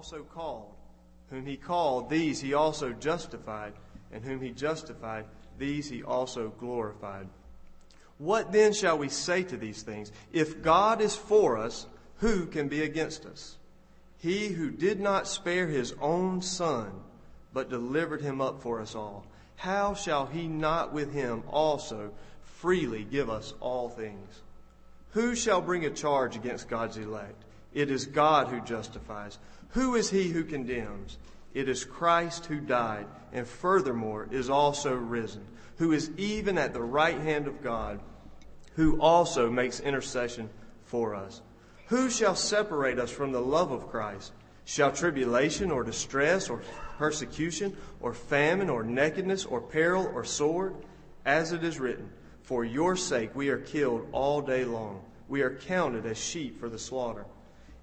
also called. Whom he called, these he also justified. And whom he justified, these he also glorified. What then shall we say to these things? If God is for us, who can be against us? He who did not spare his own son, but delivered him up for us all, how shall he not with him also freely give us all things? Who shall bring a charge against God's elect? It is God who justifies. Who is he who condemns? It is Christ who died, and furthermore is also risen, who is even at the right hand of God, who also makes intercession for us. Who shall separate us from the love of Christ? Shall tribulation or distress or persecution or famine or nakedness or peril or sword? As it is written, For your sake we are killed all day long. We are counted as sheep for the slaughter.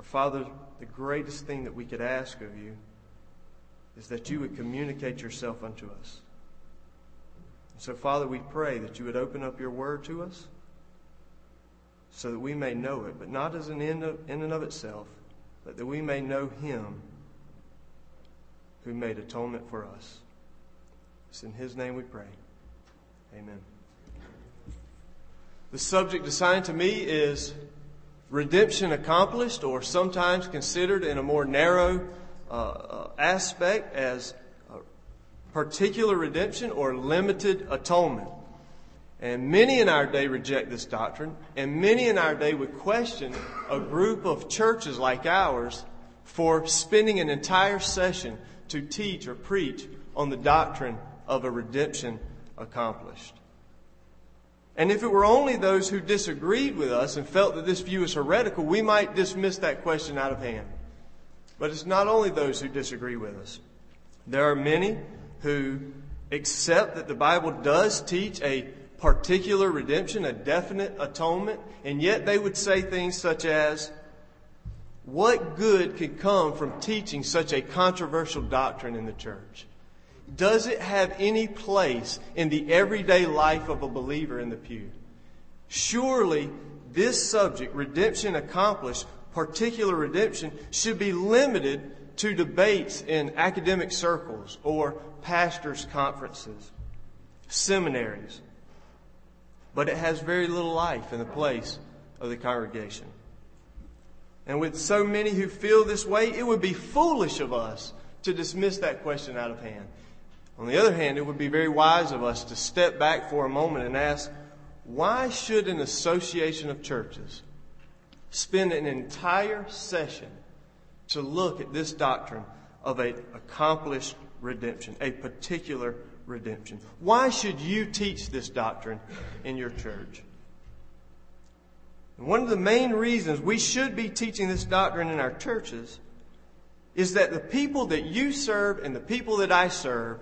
Our Father, the greatest thing that we could ask of you is that you would communicate yourself unto us. So, Father, we pray that you would open up your word to us so that we may know it, but not as an end of, in and of itself, but that we may know him who made atonement for us. It's in his name we pray. Amen. The subject assigned to me is redemption accomplished, or sometimes considered in a more narrow uh, uh, aspect as particular redemption or limited atonement. And many in our day reject this doctrine, and many in our day would question a group of churches like ours for spending an entire session to teach or preach on the doctrine of a redemption accomplished. And if it were only those who disagreed with us and felt that this view is heretical, we might dismiss that question out of hand. But it's not only those who disagree with us. There are many who accept that the Bible does teach a particular redemption, a definite atonement, and yet they would say things such as, what good could come from teaching such a controversial doctrine in the church? Does it have any place in the everyday life of a believer in the pew? Surely this subject, redemption accomplished, particular redemption, should be limited to debates in academic circles or pastors' conferences, seminaries. But it has very little life in the place of the congregation. And with so many who feel this way, it would be foolish of us to dismiss that question out of hand. On the other hand, it would be very wise of us to step back for a moment and ask, why should an association of churches spend an entire session to look at this doctrine of an accomplished redemption, a particular redemption. Why should you teach this doctrine in your church? One of the main reasons we should be teaching this doctrine in our churches is that the people that you serve and the people that I serve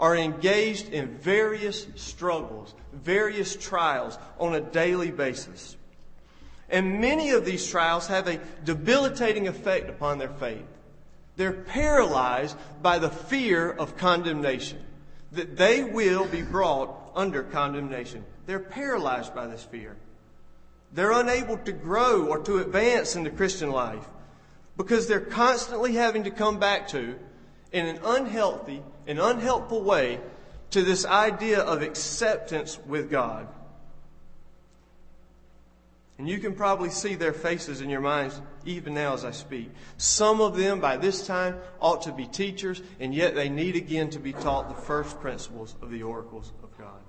are engaged in various struggles, various trials on a daily basis. And many of these trials have a debilitating effect upon their faith. They're paralyzed by the fear of condemnation, that they will be brought under condemnation. They're paralyzed by this fear. They're unable to grow or to advance in the Christian life because they're constantly having to come back to, in an unhealthy and unhelpful way, to this idea of acceptance with God. And you can probably see their faces in your minds even now as I speak. Some of them by this time ought to be teachers, and yet they need again to be taught the first principles of the oracles of God.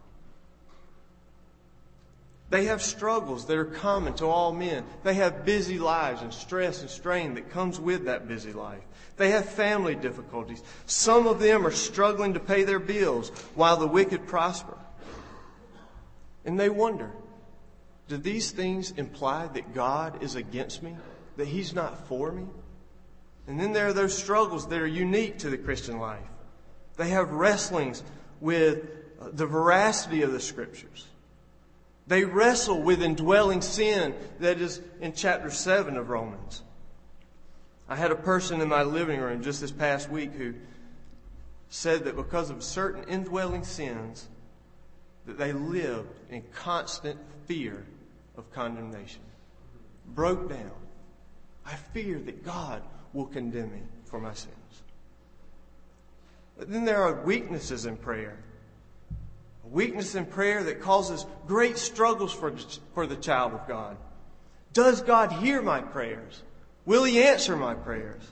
They have struggles that are common to all men. They have busy lives and stress and strain that comes with that busy life. They have family difficulties. Some of them are struggling to pay their bills while the wicked prosper. And they wonder, do these things imply that God is against me? That He's not for me? And then there are those struggles that are unique to the Christian life. They have wrestlings with uh, the veracity of the Scriptures. They wrestle with indwelling sin that is in chapter 7 of Romans. I had a person in my living room just this past week who said that because of certain indwelling sins, that they lived in constant fear of condemnation. Broke down. I fear that God will condemn me for my sins. But then there are weaknesses in prayer. A weakness in prayer that causes great struggles for, for the child of God. Does God hear my prayers? Will He answer my prayers?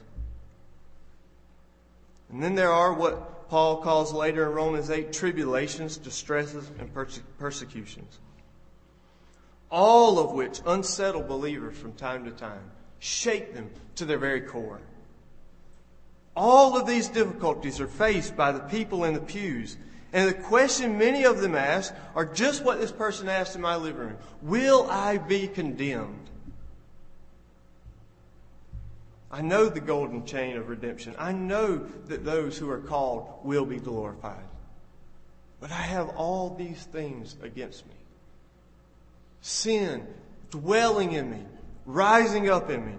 And then there are what Paul calls later in Romans 8 tribulations, distresses, and perse- persecutions. All of which unsettle believers from time to time, shake them to their very core. All of these difficulties are faced by the people in the pews. And the question many of them ask are just what this person asked in my living room Will I be condemned? I know the golden chain of redemption. I know that those who are called will be glorified. But I have all these things against me sin dwelling in me, rising up in me.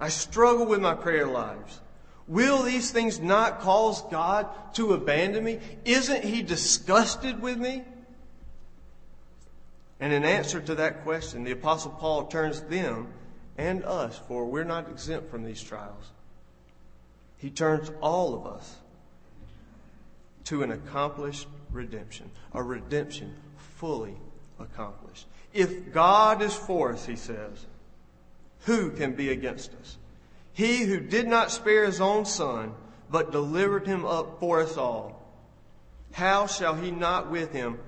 I struggle with my prayer lives. Will these things not cause God to abandon me? Isn't He disgusted with me? And in answer to that question, the Apostle Paul turns them and us, for we're not exempt from these trials. He turns all of us to an accomplished redemption, a redemption fully accomplished. If God is for us, he says, who can be against us? He who did not spare his own son, but delivered him up for us all, how shall he not with him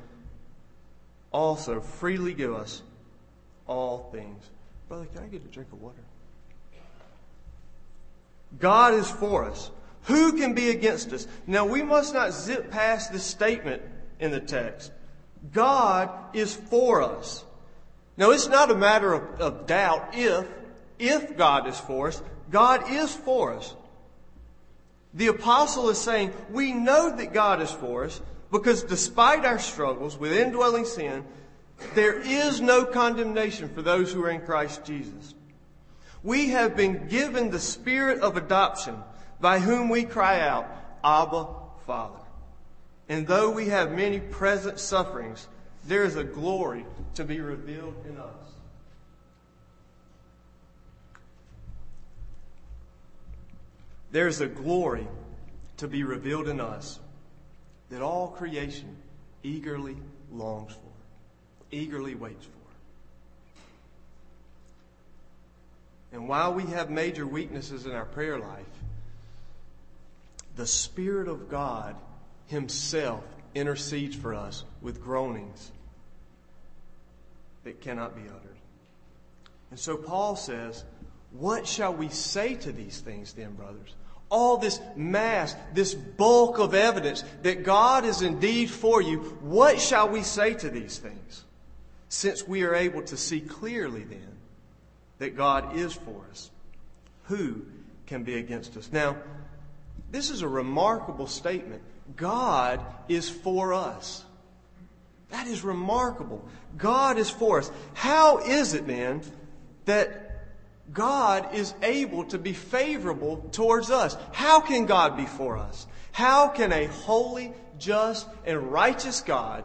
also freely give us all things? Brother, can I get a drink of water? God is for us. Who can be against us? Now, we must not zip past this statement in the text. God is for us. Now, it's not a matter of, of doubt if, if God is for us. God is for us. The apostle is saying, we know that God is for us because despite our struggles with indwelling sin, there is no condemnation for those who are in Christ Jesus. We have been given the spirit of adoption by whom we cry out, Abba, Father. And though we have many present sufferings, there is a glory to be revealed in us. There is a glory to be revealed in us that all creation eagerly longs for eagerly waits for. And while we have major weaknesses in our prayer life, the Spirit of God Himself intercedes for us with groanings that cannot be uttered. And so Paul says, What shall we say to these things then, brothers? All this mass, this bulk of evidence that God is indeed for you, what shall we say to these things? Since we are able to see clearly then that God is for us, who can be against us? Now, this is a remarkable statement. God is for us. That is remarkable. God is for us. How is it then that God is able to be favorable towards us? How can God be for us? How can a holy, just, and righteous God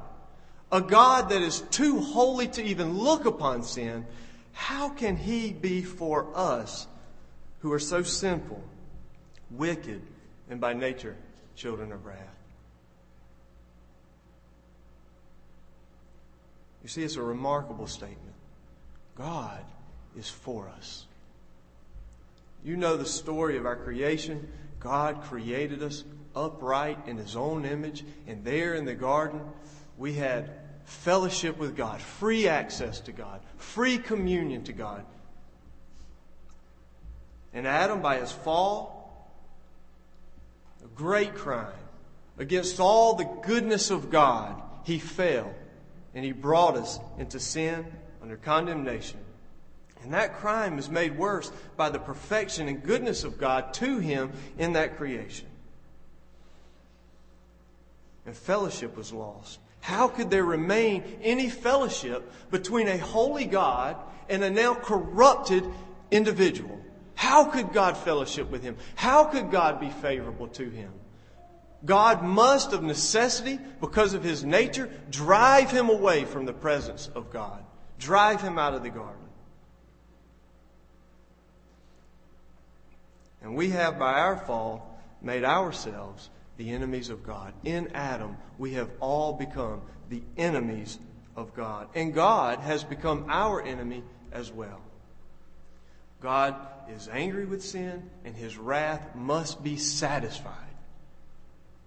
a God that is too holy to even look upon sin, how can he be for us who are so sinful, wicked, and by nature children of wrath? You see, it's a remarkable statement. God is for us. You know the story of our creation. God created us upright in His own image, and there in the garden, we had fellowship with God, free access to God, free communion to God. And Adam, by his fall, a great crime against all the goodness of God, he fell and he brought us into sin under condemnation. And that crime is made worse by the perfection and goodness of God to him in that creation. And fellowship was lost. How could there remain any fellowship between a holy God and a now corrupted individual? How could God fellowship with him? How could God be favorable to him? God must, of necessity, because of his nature, drive him away from the presence of God. Drive him out of the garden. And we have, by our fall, made ourselves the enemies of God. In Adam, we have all become the enemies of God. And God has become our enemy as well. God is angry with sin, and his wrath must be satisfied.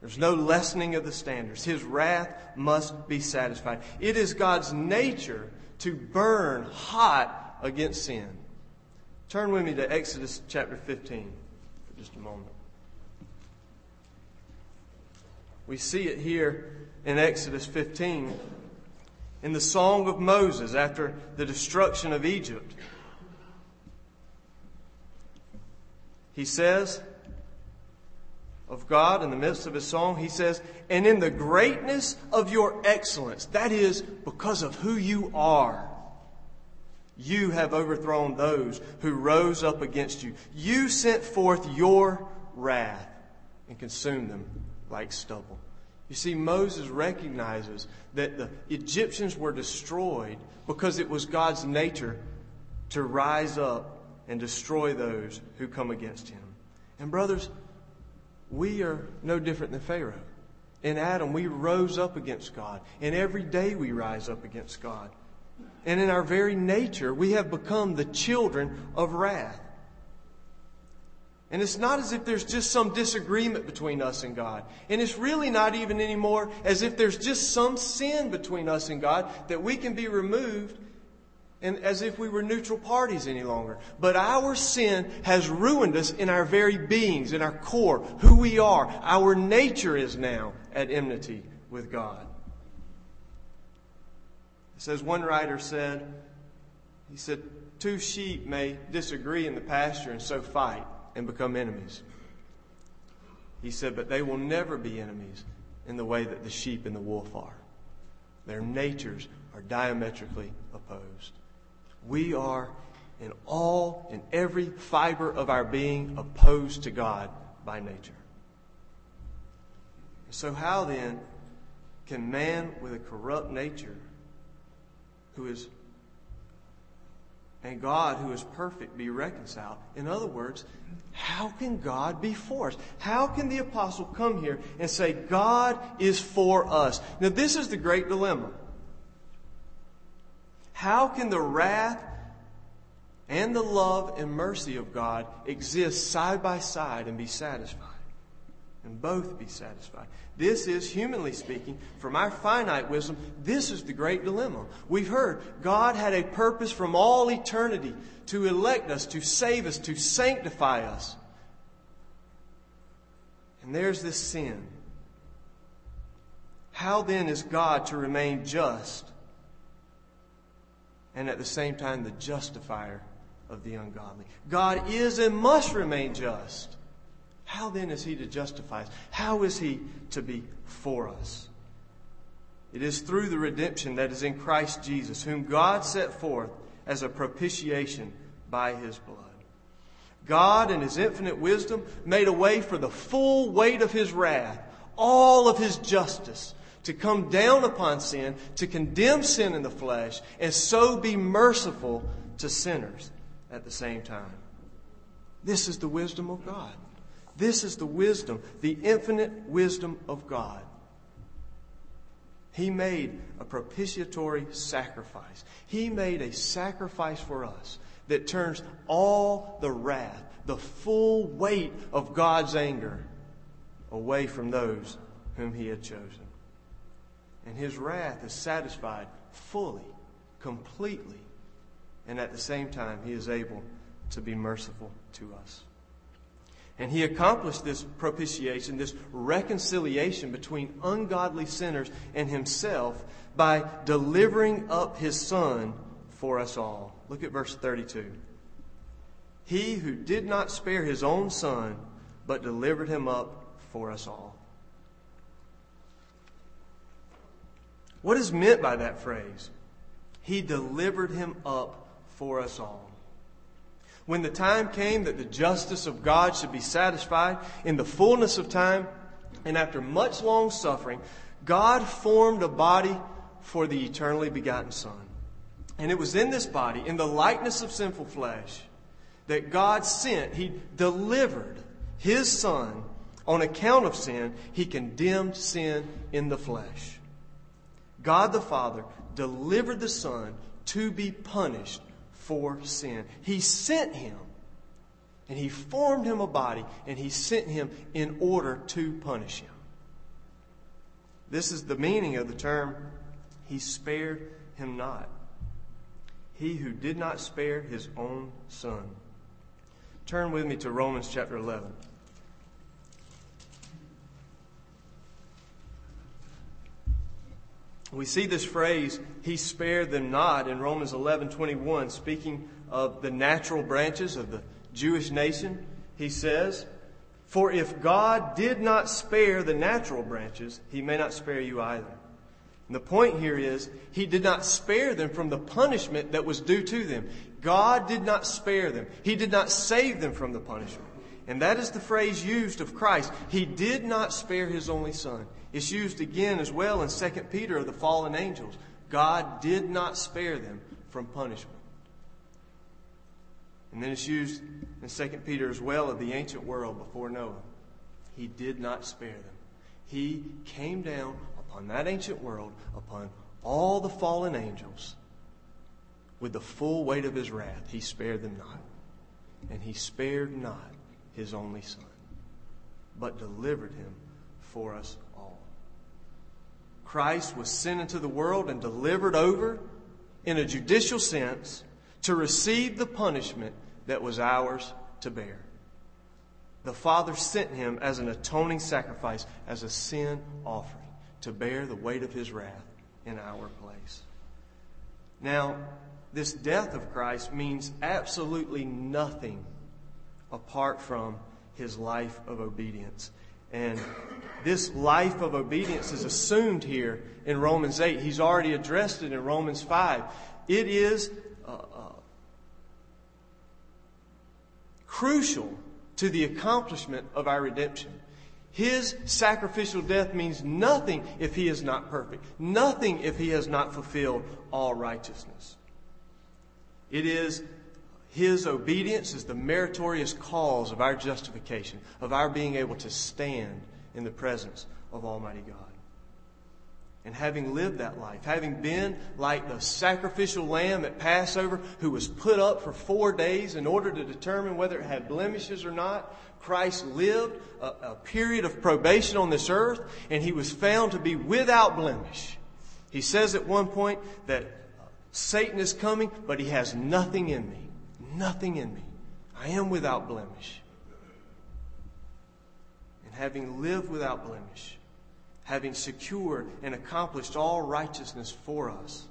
There's no lessening of the standards. His wrath must be satisfied. It is God's nature to burn hot against sin. Turn with me to Exodus chapter 15 for just a moment. We see it here in Exodus 15 in the Song of Moses after the destruction of Egypt. He says, of God in the midst of his song, he says, and in the greatness of your excellence, that is, because of who you are, you have overthrown those who rose up against you. You sent forth your wrath and consumed them like stubble. You see, Moses recognizes that the Egyptians were destroyed because it was God's nature to rise up and destroy those who come against him. And, brothers, we are no different than Pharaoh. In Adam, we rose up against God. And every day we rise up against God. And in our very nature, we have become the children of wrath. And it's not as if there's just some disagreement between us and God. And it's really not even anymore as if there's just some sin between us and God that we can be removed and as if we were neutral parties any longer. But our sin has ruined us in our very beings, in our core, who we are. Our nature is now at enmity with God. It says one writer said, he said, two sheep may disagree in the pasture and so fight and become enemies. He said, but they will never be enemies in the way that the sheep and the wolf are. Their natures are diametrically opposed. We are in all, in every fiber of our being, opposed to God by nature. So, how then can man with a corrupt nature, who is, and God who is perfect, be reconciled? In other words, how can God be for us? How can the apostle come here and say, God is for us? Now, this is the great dilemma. How can the wrath and the love and mercy of God exist side by side and be satisfied? And both be satisfied. This is, humanly speaking, from our finite wisdom, this is the great dilemma. We've heard God had a purpose from all eternity to elect us, to save us, to sanctify us. And there's this sin. How then is God to remain just and at the same time the justifier of the ungodly. God is and must remain just. How then is he to justify us? How is he to be for us? It is through the redemption that is in Christ Jesus, whom God set forth as a propitiation by his blood. God, in his infinite wisdom, made a way for the full weight of his wrath, all of his justice, to come down upon sin, to condemn sin in the flesh, and so be merciful to sinners at the same time. This is the wisdom of God. This is the wisdom, the infinite wisdom of God. He made a propitiatory sacrifice. He made a sacrifice for us that turns all the wrath, the full weight of God's anger away from those whom He had chosen and his wrath is satisfied fully, completely, and at the same time, he is able to be merciful to us. And he accomplished this propitiation, this reconciliation between ungodly sinners and himself by delivering up his son for us all. Look at verse 32. He who did not spare his own son, but delivered him up for us all. What is meant by that phrase? He delivered him up for us all. When the time came that the justice of God should be satisfied in the fullness of time, and after much long suffering, God formed a body for the eternally begotten Son. And it was in this body, in the likeness of sinful flesh, that God sent, He delivered His Son on account of sin. He condemned sin in the flesh. God the Father delivered the Son to be punished for sin. He sent Him and He formed Him a body and He sent Him in order to punish Him. This is the meaning of the term, He spared Him not he who did not spare his own son. Turn with me to Romans chapter 11. We see this phrase, he spared them not, in Romans 11 21, speaking of the natural branches of the Jewish nation. He says, For if God did not spare the natural branches, he may not spare you either. And the point here is, He did not spare them from the punishment that was due to them. God did not spare them. He did not save them from the punishment. And that is the phrase used of Christ. He did not spare His only Son. It's used again as well in 2 Peter of the fallen angels. God did not spare them from punishment. And then it's used in 2 Peter as well of the ancient world before Noah. He did not spare them. He came down upon that ancient world, upon all the fallen angels, with the full weight of his wrath, he spared them not. And he spared not his only son, but delivered him for us. Christ was sent into the world and delivered over in a judicial sense to receive the punishment that was ours to bear. The Father sent him as an atoning sacrifice, as a sin offering to bear the weight of his wrath in our place. Now, this death of Christ means absolutely nothing apart from his life of obedience. And this life of obedience is assumed here in Romans 8. He's already addressed it in Romans 5. It is uh, uh, crucial to the accomplishment of our redemption. His sacrificial death means nothing if he is not perfect, nothing if he has not fulfilled all righteousness. It is his obedience is the meritorious cause of our justification, of our being able to stand in the presence of Almighty God. And having lived that life, having been like the sacrificial lamb at Passover who was put up for four days in order to determine whether it had blemishes or not, Christ lived a, a period of probation on this earth and he was found to be without blemish. He says at one point that uh, Satan is coming, but he has nothing in me. Nothing in me. I am without blemish. And having lived without blemish, having secured and accomplished all righteousness for us,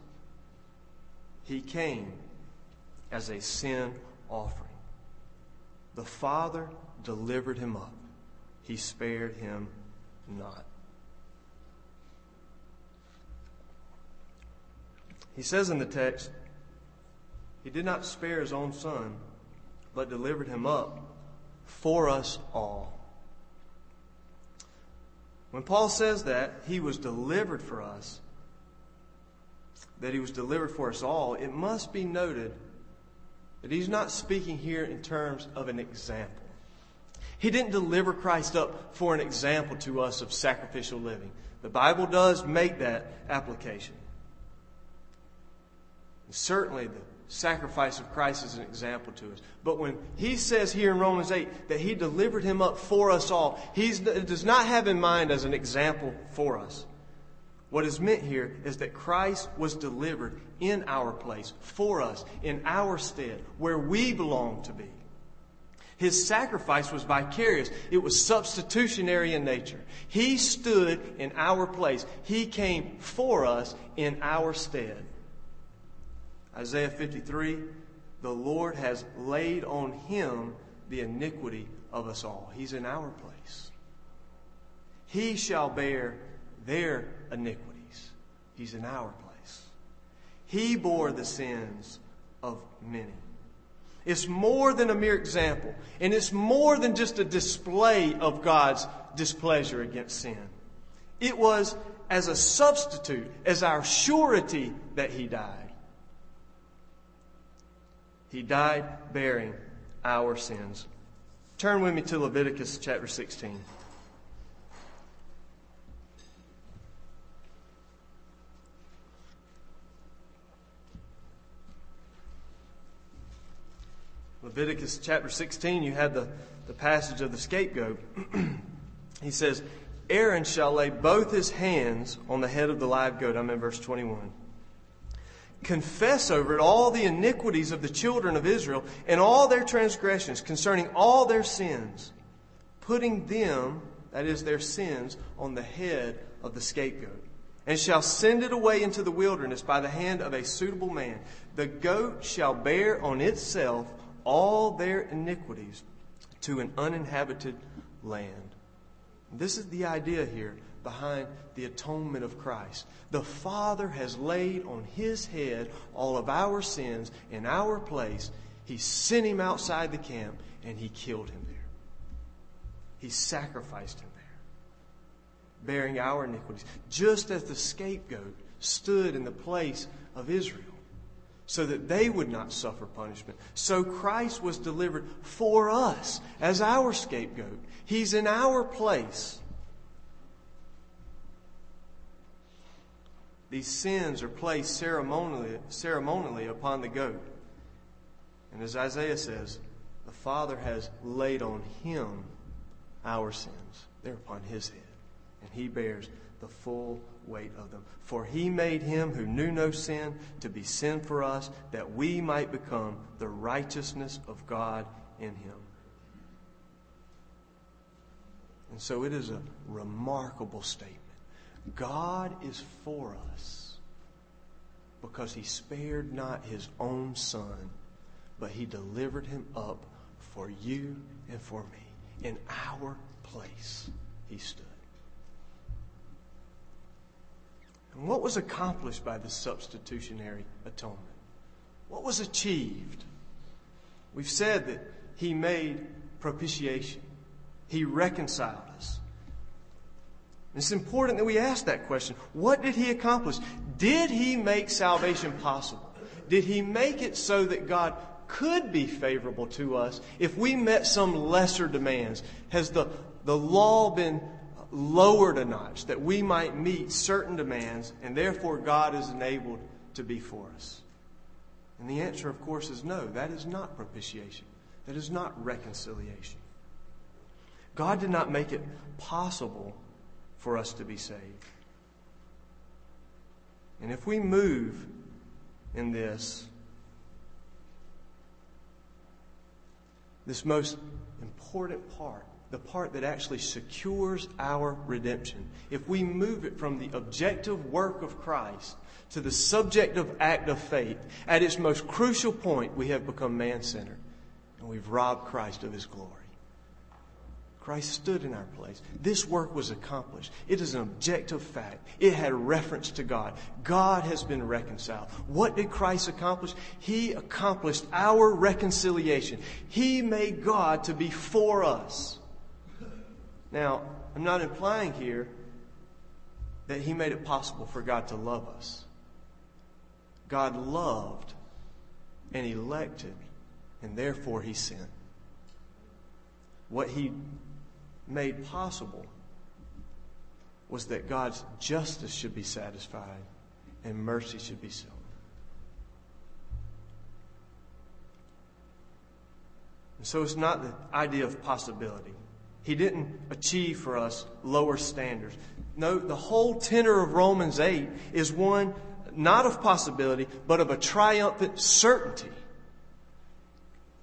he came as a sin offering. The Father delivered him up. He spared him not. He says in the text, He did not spare His own Son, but delivered Him up for us all. When Paul says that, He was delivered for us, that He was delivered for us all, it must be noted that He's not speaking here in terms of an example. He didn't deliver Christ up for an example to us of sacrificial living. The Bible does make that application. Certainly, the sacrifice of Christ is an example to us. But when he says here in Romans 8 that he delivered him up for us all, he does not have in mind as an example for us. What is meant here is that Christ was delivered in our place, for us, in our stead, where we belong to be. His sacrifice was vicarious. It was substitutionary in nature. He stood in our place. He came for us in our stead. Isaiah 53 the Lord has laid on him the iniquity of us all. He's in our place. He shall bear their iniquities. He's in our place. He bore the sins of many. It's more than a mere example, and it's more than just a display of God's displeasure against sin. It was as a substitute, as our surety that He died. He died bearing our sins. Turn with me to Leviticus chapter 16. Leviticus chapter 16, you had the, the passage of the scapegoat. he says, Aaron shall lay both his hands on the head of the live goat. I'm in verse 21. Confess over it all the iniquities of the children of Israel and all their transgressions concerning all their sins, putting them, that is their sins, on the head of the scapegoat. And shall send it away into the wilderness by the hand of a suitable man. The goat shall bear on itself all their iniquities to an uninhabited land. This is the idea here behind the atonement of Christ. The Father has laid on his head all of our sins in our place. He sent him outside the camp and he killed him there. He sacrificed him there, bearing our iniquities, just as the scapegoat stood in the place of Israel so that they would not suffer punishment. So Christ was delivered for us as our scapegoat. He's in our place. These sins are placed ceremonially, ceremonially upon the goat. And as Isaiah says, the Father has laid on him our sins. They're upon his head. And he bears the full weight of them. For he made him who knew no sin to be sin for us, that we might become the righteousness of God in him. And so it is a remarkable statement. God is for us because he spared not his own son, but he delivered him up for you and for me. In our place, he stood. And what was accomplished by the substitutionary atonement? What was achieved? We've said that he made propitiation. He reconciled us. It's important that we ask that question. What did he accomplish? Did he make salvation possible? Did he make it so that God could be favorable to us if we met some lesser demands? Has the, the law been lowered a notch that we might meet certain demands, and therefore God is enabled to be for us? And the answer, of course, is no. That is not propitiation. That is not reconciliation. God did not make it possible for us to be saved. And if we move in this, this most important part, the part that actually secures our redemption. If we move it from the objective work of Christ to the subjective act of faith, at its most crucial point, we have become man centered and we've robbed Christ of his glory. Christ stood in our place. This work was accomplished. It is an objective fact. It had reference to God. God has been reconciled. What did Christ accomplish? He accomplished our reconciliation. He made God to be for us. Now, I'm not implying here that He made it possible for God to love us. God loved and elected, and therefore He sent. What He made possible was that God's justice should be satisfied and mercy should be shown. And so it's not the idea of possibility. He didn't achieve for us lower standards. No, the whole tenor of Romans 8 is one not of possibility, but of a triumphant certainty.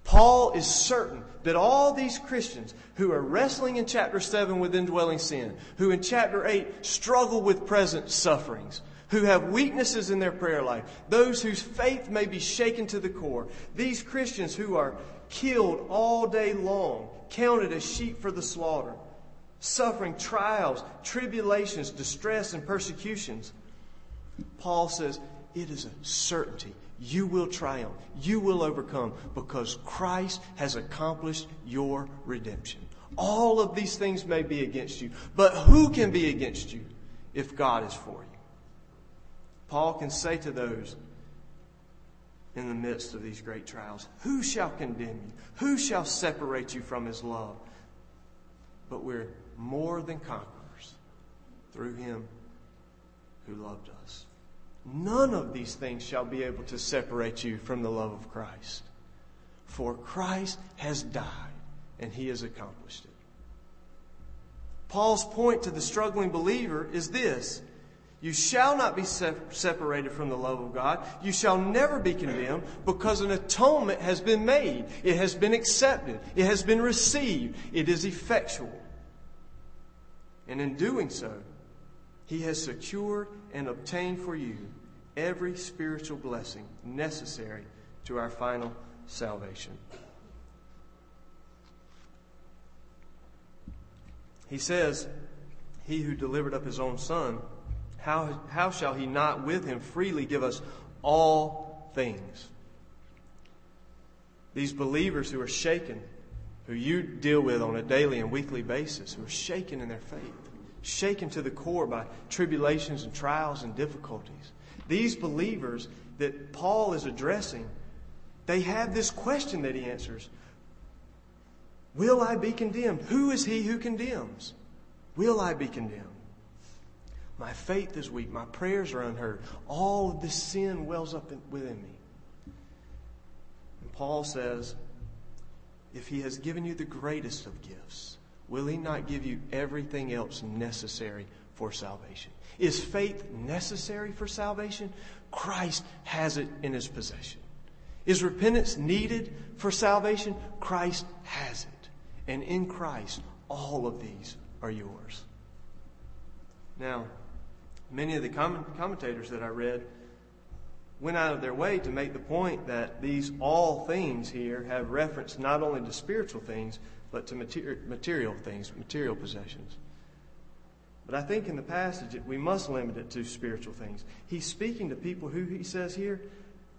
Paul is certain that all these Christians who are wrestling in chapter 7 with indwelling sin, who in chapter 8 struggle with present sufferings, who have weaknesses in their prayer life, those whose faith may be shaken to the core, these Christians who are killed all day long, counted as sheep for the slaughter, suffering trials, tribulations, distress, and persecutions. Paul says, it is a certainty. You will triumph. You will overcome because Christ has accomplished your redemption. All of these things may be against you, but who can be against you if God is for you? Paul can say to those in the midst of these great trials, Who shall condemn you? Who shall separate you from his love? But we're more than conquerors through him who loved us. None of these things shall be able to separate you from the love of Christ. For Christ has died and he has accomplished it. Paul's point to the struggling believer is this You shall not be separated from the love of God. You shall never be condemned because an atonement has been made. It has been accepted. It has been received. It is effectual. And in doing so, he has secured and obtained for you every spiritual blessing necessary to our final salvation. He says, He who delivered up his own Son, how, how shall he not with him freely give us all things? These believers who are shaken, who you deal with on a daily and weekly basis, who are shaken in their faith shaken to the core by tribulations and trials and difficulties. These believers that Paul is addressing, they have this question that he answers Will I be condemned? Who is he who condemns? Will I be condemned? My faith is weak. My prayers are unheard. All of this sin wells up within me. And Paul says, if he has given you the greatest of gifts, will He not give you everything else necessary for salvation? Is faith necessary for salvation? Christ has it in His possession. Is repentance needed for salvation? Christ has it. And in Christ, all of these are yours. Now, many of the commentators that I read went out of their way to make the point that these all things here have reference not only to spiritual things, but to material things, material possessions. But I think in the passage we must limit it to spiritual things. He's speaking to people who, he says here,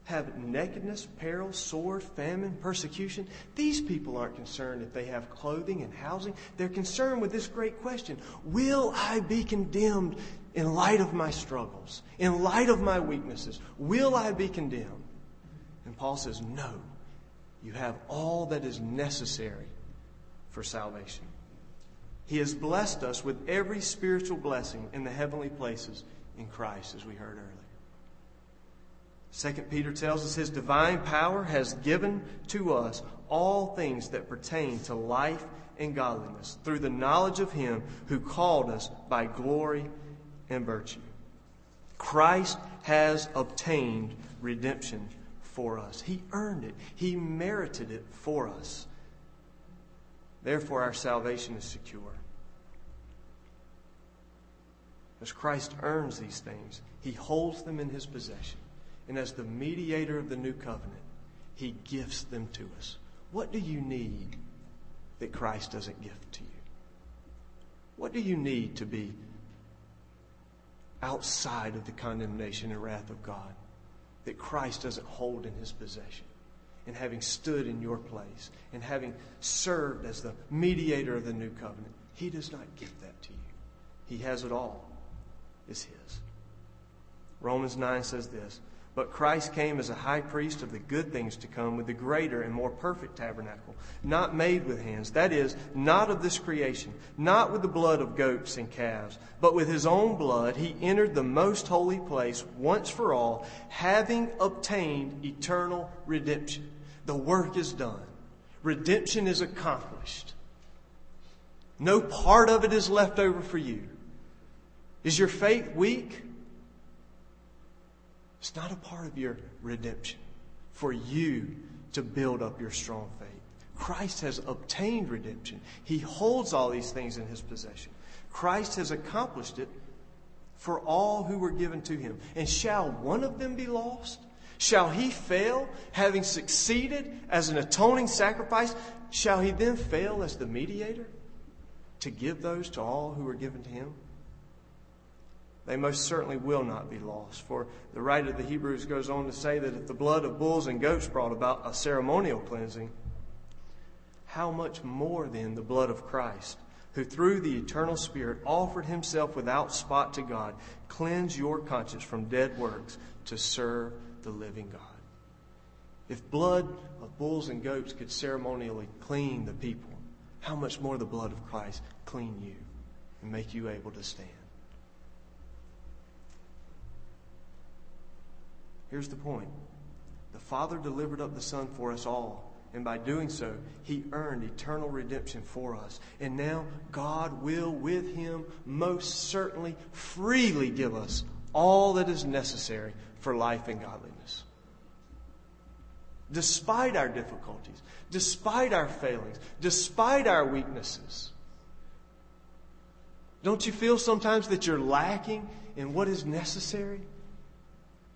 have nakedness, peril, sword, famine, persecution. These people aren't concerned if they have clothing and housing. They're concerned with this great question Will I be condemned in light of my struggles, in light of my weaknesses? Will I be condemned? And Paul says, No. You have all that is necessary for salvation. He has blessed us with every spiritual blessing in the heavenly places in Christ, as we heard earlier. Second Peter tells us his divine power has given to us all things that pertain to life and godliness through the knowledge of him who called us by glory and virtue. Christ has obtained redemption for us. He earned it. He merited it for us. Therefore, our salvation is secure. As Christ earns these things, he holds them in his possession. And as the mediator of the new covenant, he gifts them to us. What do you need that Christ doesn't gift to you? What do you need to be outside of the condemnation and wrath of God that Christ doesn't hold in his possession? And having stood in your place and having served as the mediator of the new covenant. He does not give that to you. He has it all. It's His. Romans 9 says this But Christ came as a high priest of the good things to come with the greater and more perfect tabernacle, not made with hands, that is, not of this creation, not with the blood of goats and calves, but with his own blood he entered the most holy place once for all, having obtained eternal redemption. The work is done. Redemption is accomplished. No part of it is left over for you. Is your faith weak? It's not a part of your redemption for you to build up your strong faith. Christ has obtained redemption. He holds all these things in his possession. Christ has accomplished it for all who were given to him. And shall one of them be lost? Shall he fail, having succeeded as an atoning sacrifice? Shall he then fail as the mediator to give those to all who were given to him? They most certainly will not be lost. For the writer of the Hebrews goes on to say that if the blood of bulls and goats brought about a ceremonial cleansing, how much more then the blood of Christ, who through the eternal Spirit offered himself without spot to God, cleanse your conscience from dead works to serve the living God. If blood of bulls and goats could ceremonially clean the people, how much more the blood of Christ clean you and make you able to stand? Here's the point the Father delivered up the Son for us all. And by doing so, he earned eternal redemption for us. And now God will, with him, most certainly freely give us all that is necessary for life and godliness. Despite our difficulties, despite our failings, despite our weaknesses. Don't you feel sometimes that you're lacking in what is necessary?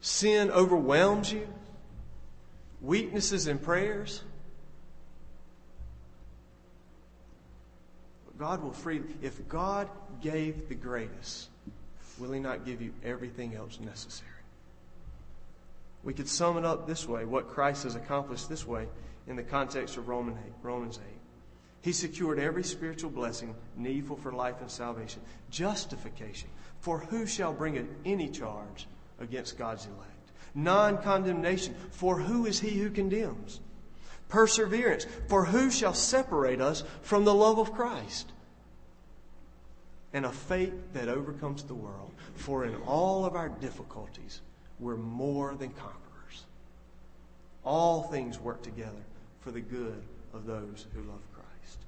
Sin overwhelms you, weaknesses in prayers. God will freely, if God gave the greatest, will He not give you everything else necessary? We could sum it up this way what Christ has accomplished this way in the context of Romans 8. Romans 8. He secured every spiritual blessing needful for life and salvation. Justification. For who shall bring any charge against God's elect? Non condemnation. For who is he who condemns? Perseverance. For who shall separate us from the love of Christ? And a faith that overcomes the world. For in all of our difficulties, we're more than conquerors. All things work together for the good of those who love Christ.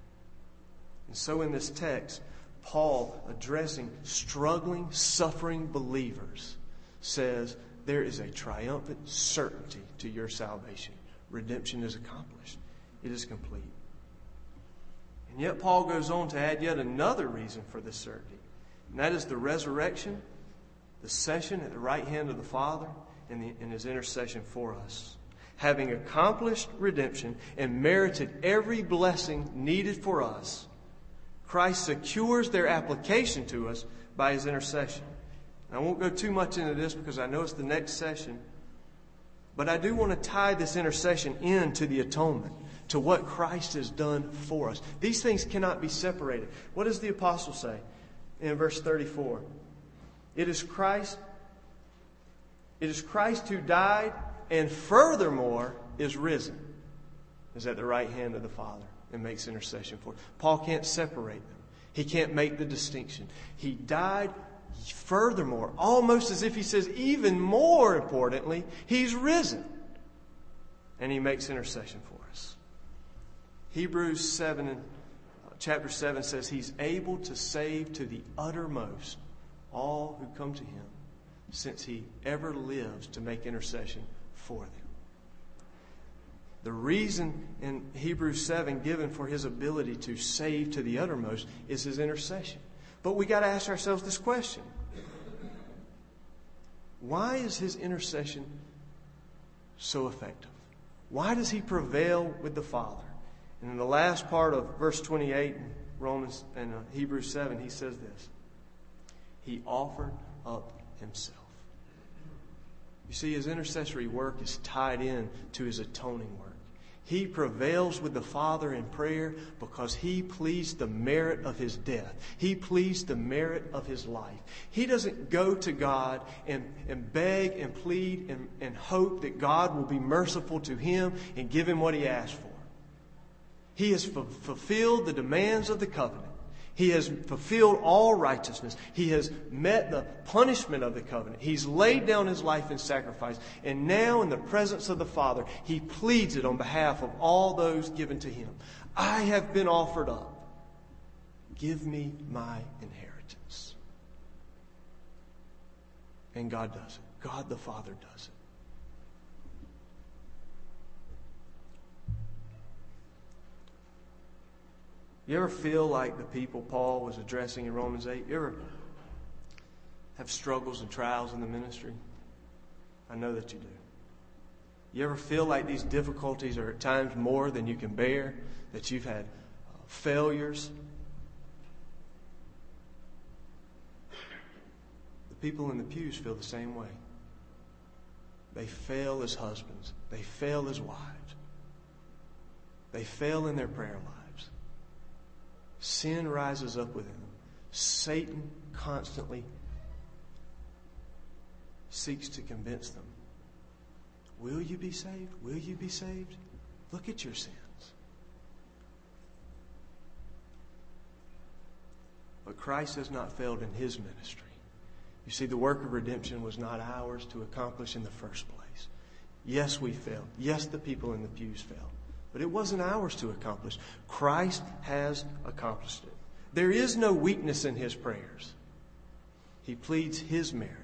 And so in this text, Paul, addressing struggling, suffering believers, says there is a triumphant certainty to your salvation. Redemption is accomplished, it is complete. And yet, Paul goes on to add yet another reason for this certainty, and that is the resurrection the session at the right hand of the Father and, his intercession for us. Having accomplished redemption and merited every blessing needed for us, Christ secures their application to us by his intercession. I won't go too much into this because I know it's the next session, but I do want to tie this intercession into the atonement, to what Christ has done for us. These things cannot be separated. What does the apostle say in verse 34? It is Christ. It is Christ who died and furthermore is risen. Is at the right hand of the Father and makes intercession for. Us. Paul can't separate them. He can't make the distinction. He died furthermore, almost as if he says, even more importantly, he's risen. And he makes intercession for us. Hebrews 7 and uh, chapter 7 says he's able to save to the uttermost all who come to him, since he ever lives to make intercession for them. The reason in Hebrews 7 given for his ability to save to the uttermost is his intercession. But we got to ask ourselves this question Why is his intercession so effective? Why does he prevail with the Father? And in the last part of verse 28 in Romans and uh, Hebrews 7, he says this he offered up himself. You see, his intercessory work is tied in to his atoning work. He prevails with the Father in prayer because he pleased the merit of his death. He pleased the merit of his life. He doesn't go to God and, and beg and plead and, and hope that God will be merciful to him and give him what he asked for. He has f- fulfilled the demands of the covenant. He has fulfilled all righteousness. He has met the punishment of the covenant. He's laid down his life in sacrifice. And now, in the presence of the Father, he pleads it on behalf of all those given to him. I have been offered up. Give me my inheritance. And God does it. God the Father does it. You ever feel like the people Paul was addressing in Romans 8? You ever have struggles and trials in the ministry? I know that you do. You ever feel like these difficulties are at times more than you can bear? That you've had uh, failures? The people in the pews feel the same way. They fail as husbands, they fail as wives, they fail in their prayer lives. Sin rises up within them. Satan constantly seeks to convince them Will you be saved? Will you be saved? Look at your sins. But Christ has not failed in his ministry. You see, the work of redemption was not ours to accomplish in the first place. Yes, we failed. Yes, the people in the pews failed. But it wasn't ours to accomplish. Christ has accomplished it. There is no weakness in his prayers. He pleads his merit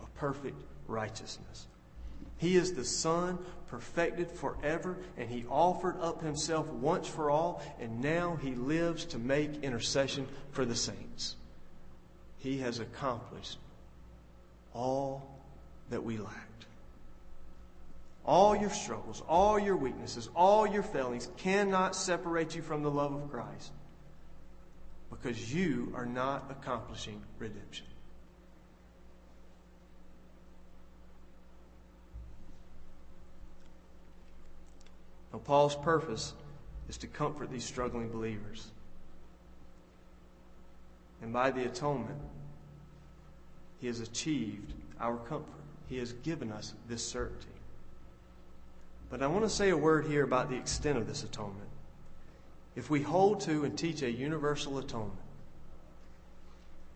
of perfect righteousness. He is the Son, perfected forever, and He offered up Himself once for all, and now He lives to make intercession for the saints. He has accomplished all that we lacked. All your struggles, all your weaknesses, all your failings cannot separate you from the love of Christ because you are not accomplishing redemption. Now, Paul's purpose is to comfort these struggling believers. And by the atonement, he has achieved our comfort. He has given us this certainty. But I want to say a word here about the extent of this atonement. If we hold to and teach a universal atonement,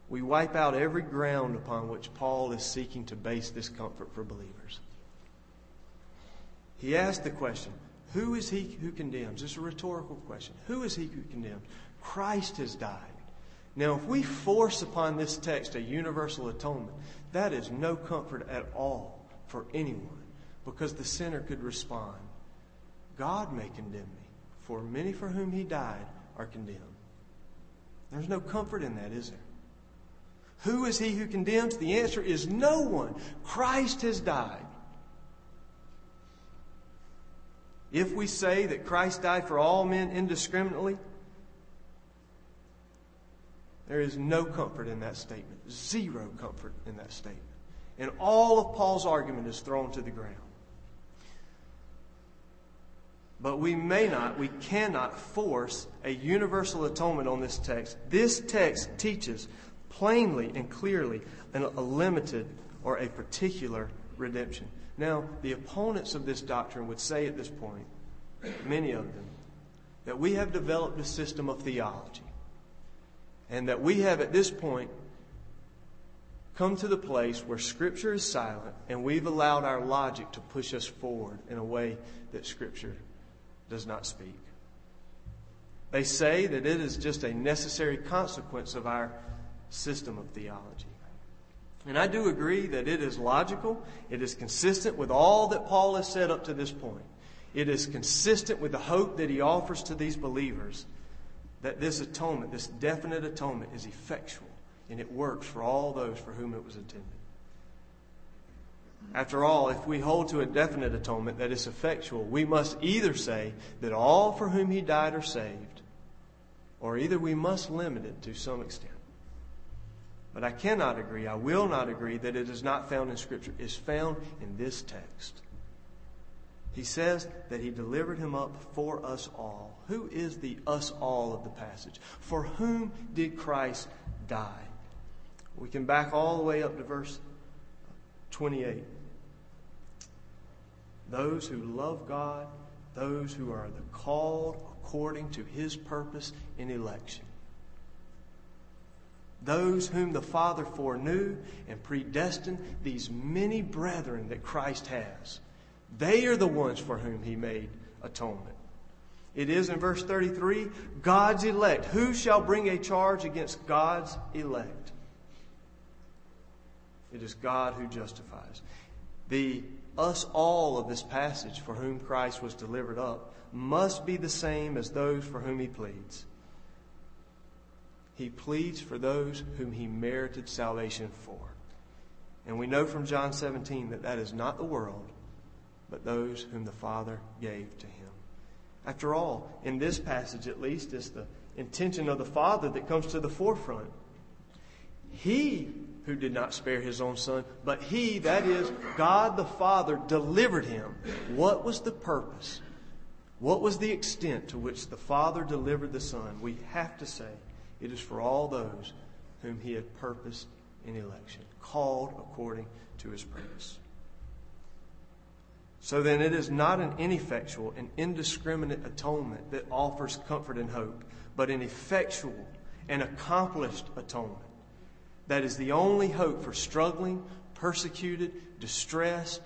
we wipe out every ground upon which Paul is seeking to base this comfort for believers. He asked the question who is he who condemns? It's a rhetorical question. Who is he who condemns? Christ has died. Now, if we force upon this text a universal atonement, that is no comfort at all for anyone because the sinner could respond God may condemn me, for many for whom he died are condemned. There's no comfort in that, is there? Who is he who condemns? The answer is no one. Christ has died. If we say that Christ died for all men indiscriminately, there is no comfort in that statement. Zero comfort in that statement. And all of Paul's argument is thrown to the ground. But we may not, we cannot force a universal atonement on this text. This text teaches plainly and clearly a limited or a particular redemption. Now, the opponents of this doctrine would say at this point, many of them, that we have developed a system of theology. And that we have at this point come to the place where Scripture is silent and we've allowed our logic to push us forward in a way that Scripture does not speak. They say that it is just a necessary consequence of our system of theology. And I do agree that it is logical, it is consistent with all that Paul has said up to this point. It is consistent with the hope that he offers to these believers that this atonement, this definite atonement, is effectual and it works for all those for whom it was intended. After all, if we hold to a definite atonement that is effectual, we must either say that all for whom he died are saved, or either we must limit it to some extent. But I cannot agree, I will not agree that it is not found in Scripture. It is found in this text. He says that he delivered him up for us all. Who is the us all of the passage? For whom did Christ die? We can back all the way up to verse 28. Those who love God, those who are the called according to his purpose in election those whom the Father foreknew and predestined, these many brethren that Christ has. They are the ones for whom he made atonement. It is in verse 33 God's elect. Who shall bring a charge against God's elect? It is God who justifies. The us all of this passage for whom Christ was delivered up must be the same as those for whom he pleads. He pleads for those whom he merited salvation for. And we know from John 17 that that is not the world, but those whom the Father gave to him. After all, in this passage at least, it's the intention of the Father that comes to the forefront. He who did not spare his own son, but he, that is, God the Father, delivered him. What was the purpose? What was the extent to which the Father delivered the Son? We have to say it is for all those whom he had purposed in election, called according to his purpose. So then, it is not an ineffectual and indiscriminate atonement that offers comfort and hope, but an effectual and accomplished atonement that is the only hope for struggling, persecuted, distressed,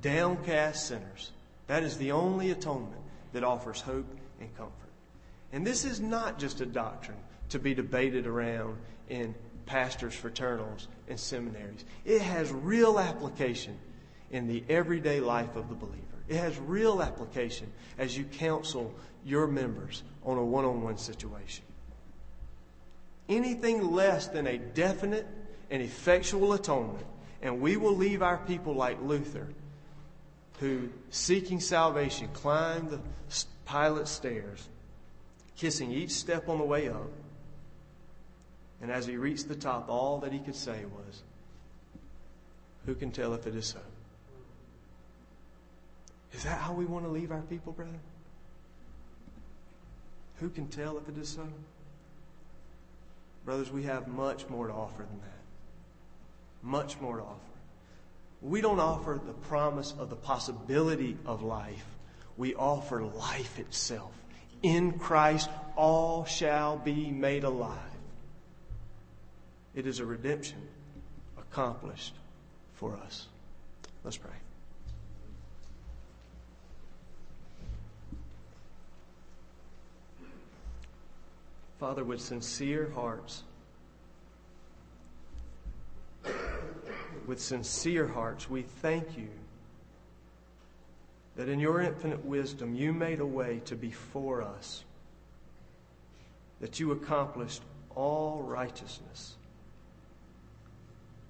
downcast sinners. That is the only atonement that offers hope and comfort. And this is not just a doctrine to be debated around in pastors' fraternals and seminaries. It has real application in the everyday life of the believer. It has real application as you counsel your members on a one on one situation. Anything less than a definite and effectual atonement, and we will leave our people like Luther, who, seeking salvation, climbed the Pilate's stairs, kissing each step on the way up. And as he reached the top, all that he could say was, Who can tell if it is so? Is that how we want to leave our people, brother? Who can tell if it is so? Brothers, we have much more to offer than that. Much more to offer. We don't offer the promise of the possibility of life. We offer life itself. In Christ, all shall be made alive. It is a redemption accomplished for us. Let's pray. Father, with sincere hearts, with sincere hearts, we thank you that in your infinite wisdom you made a way to be for us, that you accomplished all righteousness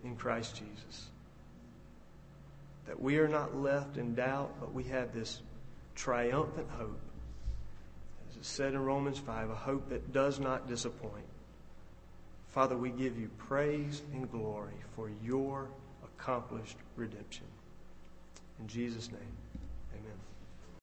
in Christ Jesus. That we are not left in doubt, but we have this triumphant hope said in Romans 5, a hope that does not disappoint. Father, we give you praise and glory for your accomplished redemption. In Jesus' name.